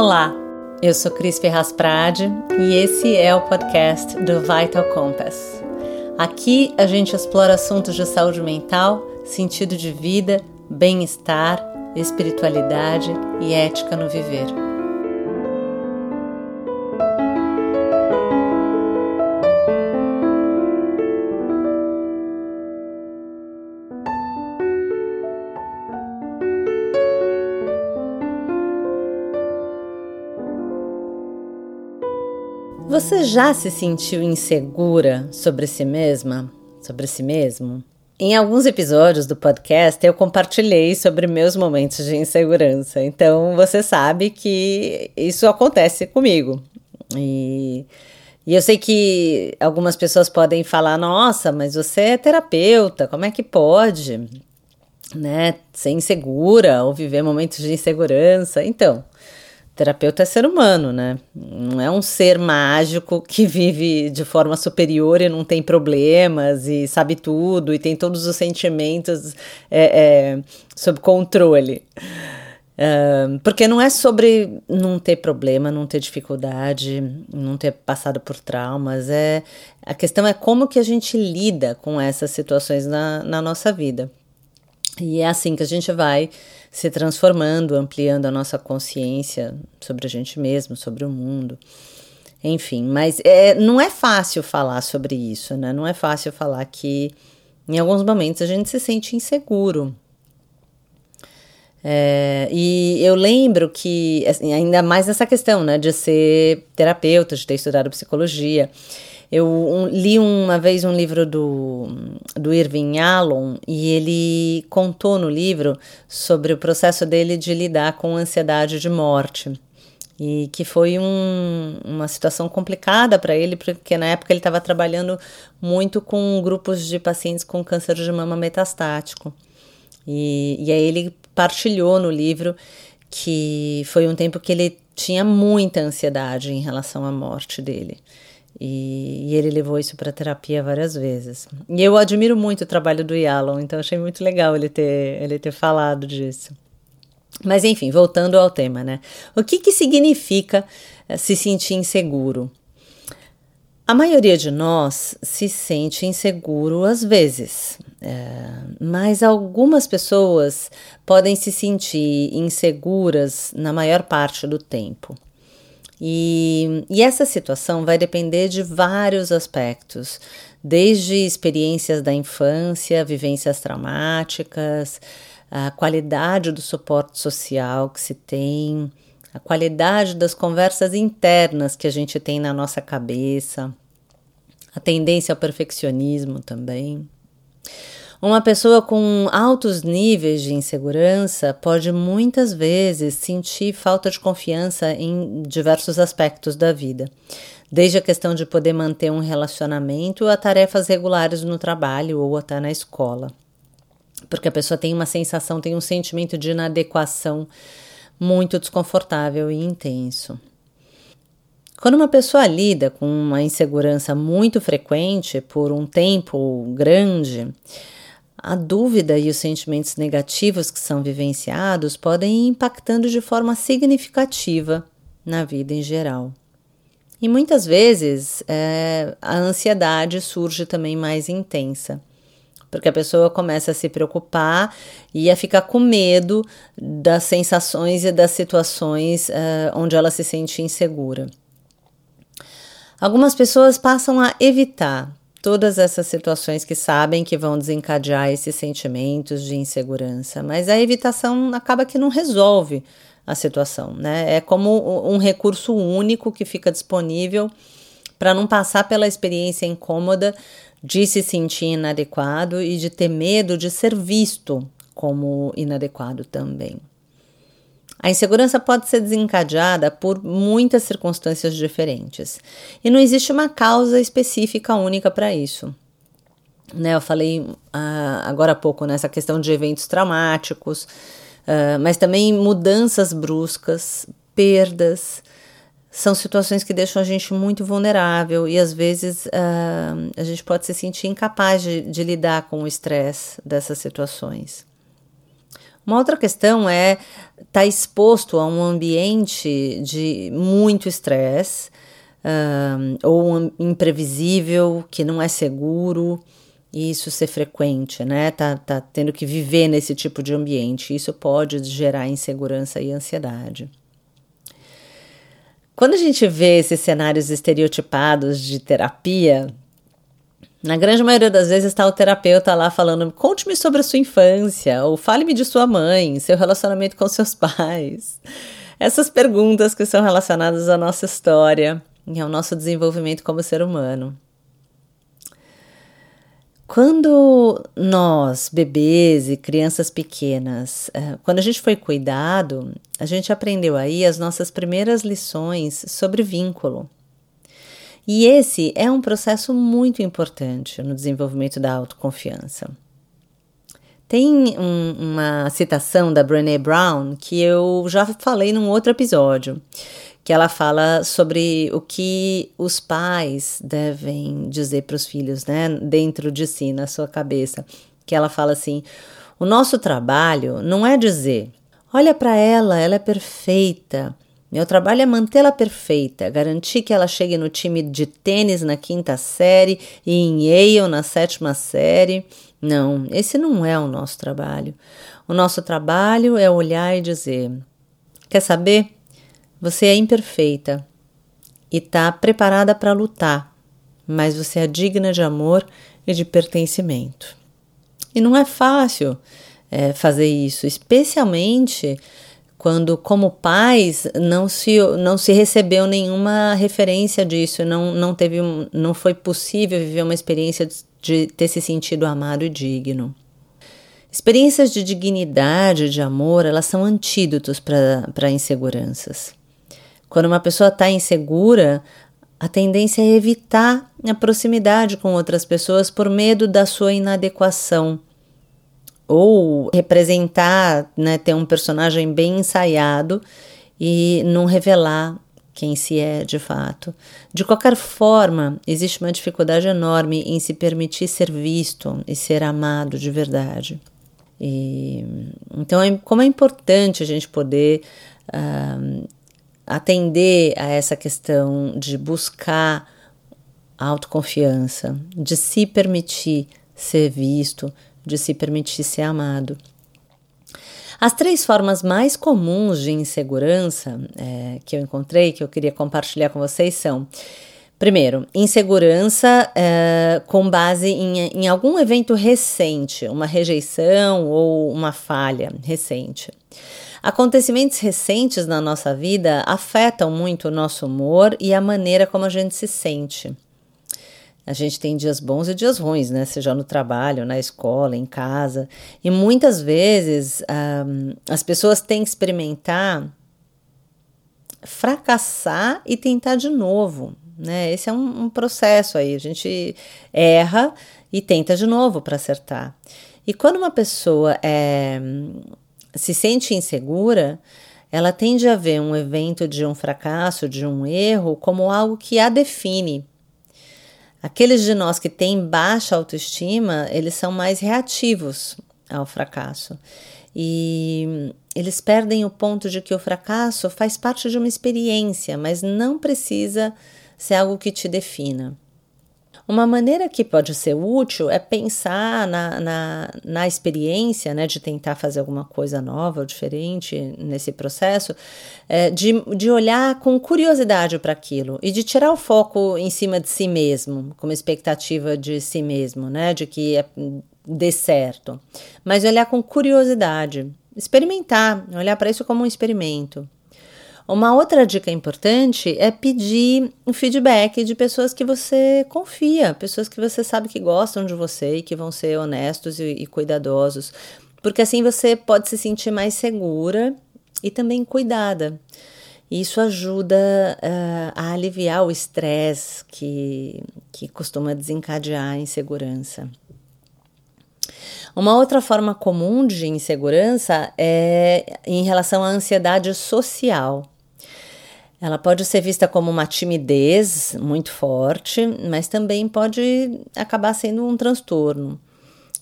Olá, eu sou Cris Ferraz Prade e esse é o podcast do Vital Compass. Aqui a gente explora assuntos de saúde mental, sentido de vida, bem-estar, espiritualidade e ética no viver. Você já se sentiu insegura sobre si mesma? Sobre si mesmo? Em alguns episódios do podcast eu compartilhei sobre meus momentos de insegurança, então você sabe que isso acontece comigo. E, e eu sei que algumas pessoas podem falar: nossa, mas você é terapeuta, como é que pode? Né, ser insegura ou viver momentos de insegurança. Então, terapeuta é ser humano, né? Não é um ser mágico que vive de forma superior e não tem problemas e sabe tudo e tem todos os sentimentos é, é, sob controle. Uh, porque não é sobre não ter problema, não ter dificuldade, não ter passado por traumas. É, a questão é como que a gente lida com essas situações na, na nossa vida. E é assim que a gente vai se transformando, ampliando a nossa consciência sobre a gente mesmo, sobre o mundo. Enfim, mas é, não é fácil falar sobre isso, né? Não é fácil falar que em alguns momentos a gente se sente inseguro. É, e eu lembro que, assim, ainda mais nessa questão, né, de ser terapeuta, de ter estudado psicologia, eu um, li uma vez um livro do, do Irving Allen e ele contou no livro sobre o processo dele de lidar com ansiedade de morte. E que foi um, uma situação complicada para ele, porque na época ele estava trabalhando muito com grupos de pacientes com câncer de mama metastático. E, e aí ele partilhou no livro que foi um tempo que ele tinha muita ansiedade em relação à morte dele. E, e, ele levou isso para terapia várias vezes. E eu admiro muito o trabalho do Yalom, então achei muito legal ele ter, ele ter falado disso. Mas enfim, voltando ao tema, né? O que, que significa eh, se sentir inseguro? A maioria de nós se sente inseguro às vezes, é, mas algumas pessoas podem se sentir inseguras na maior parte do tempo. E, e essa situação vai depender de vários aspectos, desde experiências da infância, vivências traumáticas, a qualidade do suporte social que se tem, a qualidade das conversas internas que a gente tem na nossa cabeça, a tendência ao perfeccionismo também. Uma pessoa com altos níveis de insegurança pode muitas vezes sentir falta de confiança em diversos aspectos da vida, desde a questão de poder manter um relacionamento a tarefas regulares no trabalho ou até na escola. Porque a pessoa tem uma sensação, tem um sentimento de inadequação muito desconfortável e intenso. Quando uma pessoa lida com uma insegurança muito frequente por um tempo grande, a dúvida e os sentimentos negativos que são vivenciados podem ir impactando de forma significativa na vida em geral. E muitas vezes é, a ansiedade surge também mais intensa, porque a pessoa começa a se preocupar e a ficar com medo das sensações e das situações é, onde ela se sente insegura. Algumas pessoas passam a evitar todas essas situações que sabem que vão desencadear esses sentimentos de insegurança, mas a evitação acaba que não resolve a situação, né? É como um recurso único que fica disponível para não passar pela experiência incômoda de se sentir inadequado e de ter medo de ser visto como inadequado também. A insegurança pode ser desencadeada por muitas circunstâncias diferentes e não existe uma causa específica única para isso. Né, eu falei uh, agora há pouco nessa questão de eventos traumáticos, uh, mas também mudanças bruscas, perdas, são situações que deixam a gente muito vulnerável e às vezes uh, a gente pode se sentir incapaz de, de lidar com o estresse dessas situações. Uma outra questão é estar tá exposto a um ambiente de muito estresse um, ou um imprevisível, que não é seguro, e isso ser frequente, né? Tá, tá tendo que viver nesse tipo de ambiente. Isso pode gerar insegurança e ansiedade. Quando a gente vê esses cenários estereotipados de terapia, na grande maioria das vezes está o terapeuta lá falando: conte-me sobre a sua infância, ou fale-me de sua mãe, seu relacionamento com seus pais. Essas perguntas que são relacionadas à nossa história e ao nosso desenvolvimento como ser humano. Quando nós, bebês e crianças pequenas, eh, quando a gente foi cuidado, a gente aprendeu aí as nossas primeiras lições sobre vínculo. E esse é um processo muito importante no desenvolvimento da autoconfiança. Tem um, uma citação da Brené Brown que eu já falei num outro episódio, que ela fala sobre o que os pais devem dizer para os filhos, né, dentro de si, na sua cabeça. Que ela fala assim: o nosso trabalho não é dizer, olha para ela, ela é perfeita. Meu trabalho é mantê-la perfeita, garantir que ela chegue no time de tênis na quinta série e em Yale na sétima série. Não, esse não é o nosso trabalho. O nosso trabalho é olhar e dizer: Quer saber? Você é imperfeita e está preparada para lutar, mas você é digna de amor e de pertencimento. E não é fácil é, fazer isso, especialmente quando, como pais, não se, não se recebeu nenhuma referência disso, não, não, teve não foi possível viver uma experiência de ter se sentido amado e digno. Experiências de dignidade, de amor, elas são antídotos para inseguranças. Quando uma pessoa está insegura, a tendência é evitar a proximidade com outras pessoas por medo da sua inadequação. Ou representar, né, ter um personagem bem ensaiado e não revelar quem se é de fato. De qualquer forma, existe uma dificuldade enorme em se permitir ser visto e ser amado de verdade. E, então, é, como é importante a gente poder uh, atender a essa questão de buscar autoconfiança, de se permitir ser visto, de se permitir ser amado. As três formas mais comuns de insegurança é, que eu encontrei, que eu queria compartilhar com vocês, são: primeiro, insegurança é, com base em, em algum evento recente, uma rejeição ou uma falha recente. Acontecimentos recentes na nossa vida afetam muito o nosso humor e a maneira como a gente se sente. A gente tem dias bons e dias ruins, né? Seja no trabalho, na escola, em casa. E muitas vezes um, as pessoas têm que experimentar fracassar e tentar de novo, né? Esse é um, um processo aí. A gente erra e tenta de novo para acertar. E quando uma pessoa é se sente insegura, ela tende a ver um evento de um fracasso, de um erro, como algo que a define. Aqueles de nós que têm baixa autoestima, eles são mais reativos ao fracasso. E eles perdem o ponto de que o fracasso faz parte de uma experiência, mas não precisa ser algo que te defina. Uma maneira que pode ser útil é pensar na, na, na experiência, né, de tentar fazer alguma coisa nova ou diferente nesse processo, é, de, de olhar com curiosidade para aquilo e de tirar o foco em cima de si mesmo, como expectativa de si mesmo, né, de que é, dê certo, mas olhar com curiosidade, experimentar, olhar para isso como um experimento. Uma outra dica importante é pedir um feedback de pessoas que você confia, pessoas que você sabe que gostam de você e que vão ser honestos e, e cuidadosos, porque assim você pode se sentir mais segura e também cuidada. Isso ajuda uh, a aliviar o estresse que, que costuma desencadear a insegurança. Uma outra forma comum de insegurança é em relação à ansiedade social. Ela pode ser vista como uma timidez muito forte, mas também pode acabar sendo um transtorno.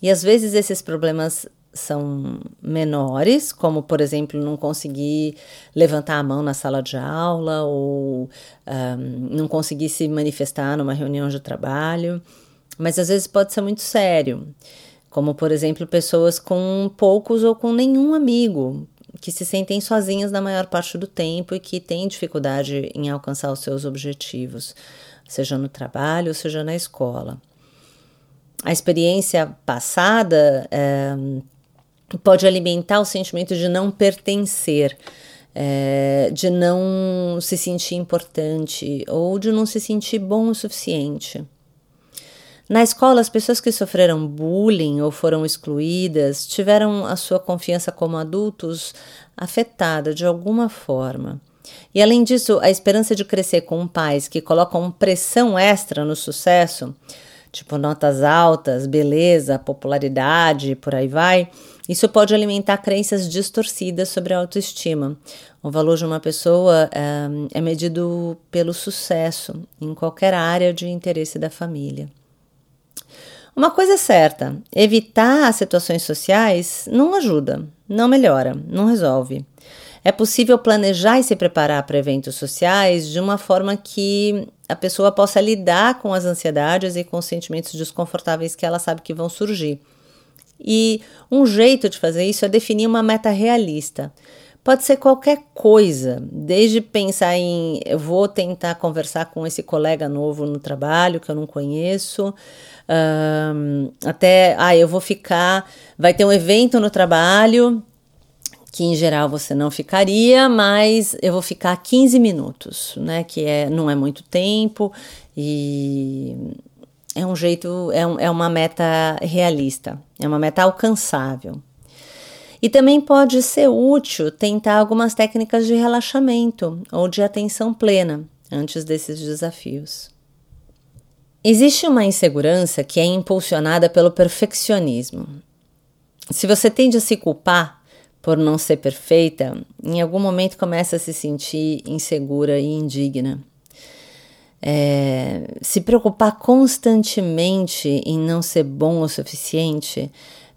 E às vezes esses problemas são menores, como por exemplo não conseguir levantar a mão na sala de aula ou um, não conseguir se manifestar numa reunião de trabalho, mas às vezes pode ser muito sério, como por exemplo pessoas com poucos ou com nenhum amigo, que se sentem sozinhas na maior parte do tempo e que têm dificuldade em alcançar os seus objetivos, seja no trabalho, seja na escola. A experiência passada é, pode alimentar o sentimento de não pertencer, é, de não se sentir importante ou de não se sentir bom o suficiente. Na escola, as pessoas que sofreram bullying ou foram excluídas tiveram a sua confiança como adultos afetada de alguma forma. E além disso, a esperança de crescer com pais que colocam pressão extra no sucesso, tipo notas altas, beleza, popularidade, por aí vai, isso pode alimentar crenças distorcidas sobre a autoestima. O valor de uma pessoa é, é medido pelo sucesso em qualquer área de interesse da família. Uma coisa é certa: evitar as situações sociais não ajuda, não melhora, não resolve. É possível planejar e se preparar para eventos sociais de uma forma que a pessoa possa lidar com as ansiedades e com os sentimentos desconfortáveis que ela sabe que vão surgir. E um jeito de fazer isso é definir uma meta realista. Pode ser qualquer coisa, desde pensar em eu vou tentar conversar com esse colega novo no trabalho que eu não conheço, um, até ah, eu vou ficar, vai ter um evento no trabalho que em geral você não ficaria, mas eu vou ficar 15 minutos, né? Que é, não é muito tempo e é um jeito, é, um, é uma meta realista, é uma meta alcançável. E também pode ser útil tentar algumas técnicas de relaxamento ou de atenção plena antes desses desafios. Existe uma insegurança que é impulsionada pelo perfeccionismo. Se você tende a se culpar por não ser perfeita, em algum momento começa a se sentir insegura e indigna. É, se preocupar constantemente em não ser bom o suficiente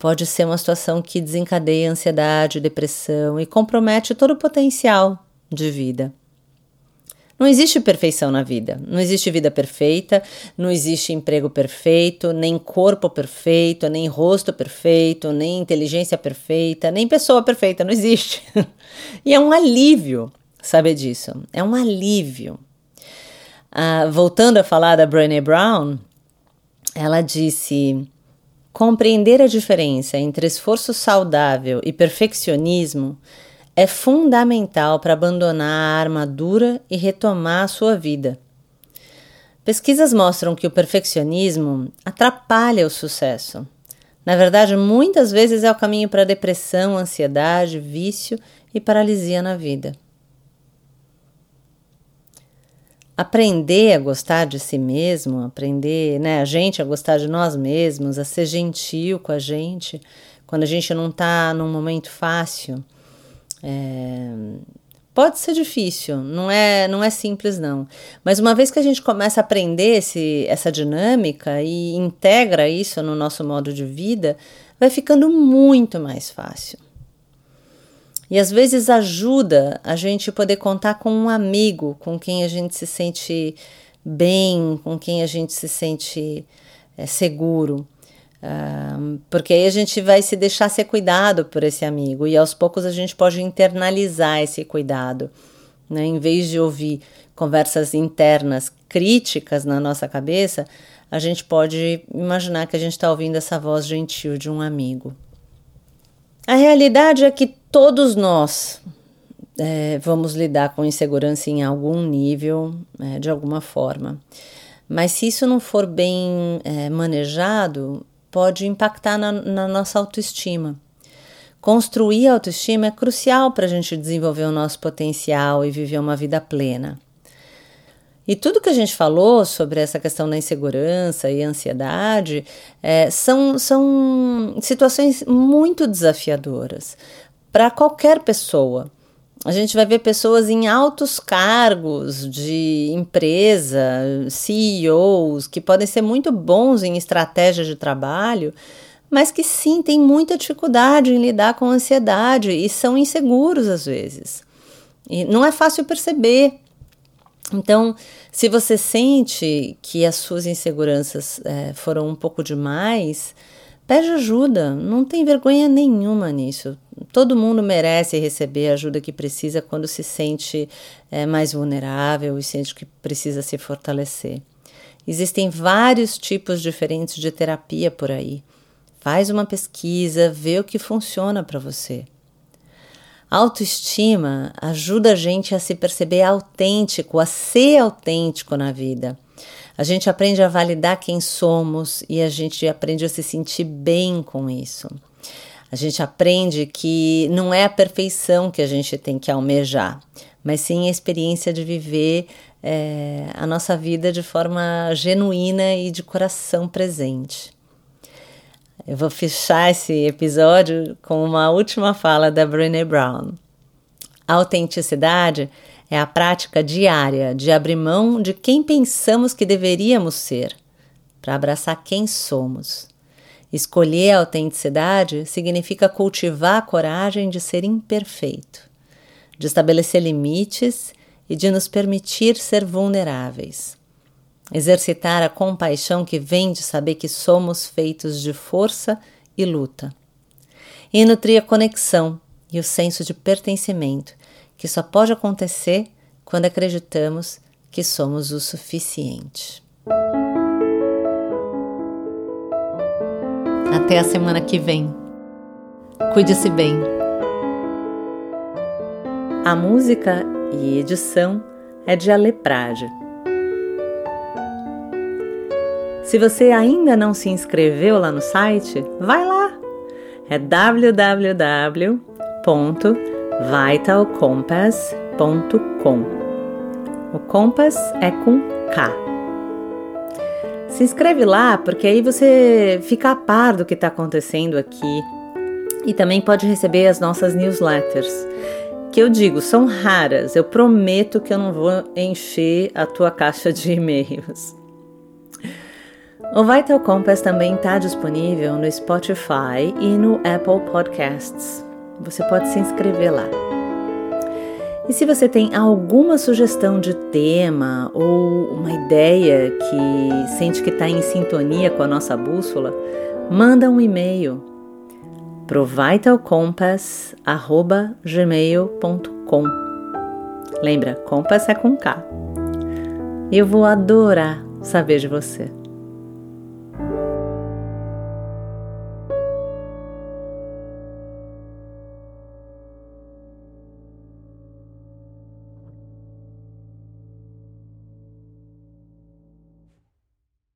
pode ser uma situação que desencadeia ansiedade, depressão e compromete todo o potencial de vida. Não existe perfeição na vida. Não existe vida perfeita, não existe emprego perfeito, nem corpo perfeito, nem rosto perfeito, nem inteligência perfeita, nem pessoa perfeita. Não existe. e é um alívio saber disso. É um alívio. Ah, voltando a falar da Brené Brown, ela disse Compreender a diferença entre esforço saudável e perfeccionismo é fundamental para abandonar a armadura e retomar a sua vida. Pesquisas mostram que o perfeccionismo atrapalha o sucesso. Na verdade, muitas vezes é o caminho para depressão, ansiedade, vício e paralisia na vida. Aprender a gostar de si mesmo, aprender, né, a gente a gostar de nós mesmos, a ser gentil com a gente, quando a gente não está num momento fácil. É, pode ser difícil, não é, não é simples não. Mas uma vez que a gente começa a aprender esse, essa dinâmica e integra isso no nosso modo de vida, vai ficando muito mais fácil. E às vezes ajuda a gente poder contar com um amigo com quem a gente se sente bem, com quem a gente se sente é, seguro. Uh, porque aí a gente vai se deixar ser cuidado por esse amigo e aos poucos a gente pode internalizar esse cuidado. Né? Em vez de ouvir conversas internas críticas na nossa cabeça, a gente pode imaginar que a gente está ouvindo essa voz gentil de um amigo. A realidade é que todos nós é, vamos lidar com insegurança em algum nível, é, de alguma forma. Mas se isso não for bem é, manejado, pode impactar na, na nossa autoestima. Construir autoestima é crucial para a gente desenvolver o nosso potencial e viver uma vida plena. E tudo que a gente falou sobre essa questão da insegurança e ansiedade é, são, são situações muito desafiadoras para qualquer pessoa. A gente vai ver pessoas em altos cargos de empresa, CEOs, que podem ser muito bons em estratégia de trabalho, mas que sim têm muita dificuldade em lidar com ansiedade e são inseguros às vezes. E não é fácil perceber. Então, se você sente que as suas inseguranças é, foram um pouco demais, pede ajuda, não tem vergonha nenhuma nisso. Todo mundo merece receber a ajuda que precisa quando se sente é, mais vulnerável e sente que precisa se fortalecer. Existem vários tipos diferentes de terapia por aí. Faz uma pesquisa, vê o que funciona para você. Autoestima ajuda a gente a se perceber autêntico, a ser autêntico na vida. A gente aprende a validar quem somos e a gente aprende a se sentir bem com isso. A gente aprende que não é a perfeição que a gente tem que almejar, mas sim a experiência de viver é, a nossa vida de forma genuína e de coração presente. Eu vou fechar esse episódio com uma última fala da Brené Brown. A autenticidade é a prática diária de abrir mão de quem pensamos que deveríamos ser, para abraçar quem somos. Escolher a autenticidade significa cultivar a coragem de ser imperfeito, de estabelecer limites e de nos permitir ser vulneráveis. Exercitar a compaixão que vem de saber que somos feitos de força e luta. E nutrir a conexão e o senso de pertencimento, que só pode acontecer quando acreditamos que somos o suficiente. Até a semana que vem. Cuide-se bem. A música e edição é de Ale Prade. Se você ainda não se inscreveu lá no site, vai lá. É www.vitalcompass.com. O Compass é com K. Se inscreve lá, porque aí você fica a par do que está acontecendo aqui e também pode receber as nossas newsletters que eu digo, são raras. Eu prometo que eu não vou encher a tua caixa de e-mails. O Vital Compass também está disponível no Spotify e no Apple Podcasts. Você pode se inscrever lá. E se você tem alguma sugestão de tema ou uma ideia que sente que está em sintonia com a nossa bússola, manda um e-mail pro vitalcompass@gmail.com. Lembra, compass é com K. Eu vou adorar saber de você.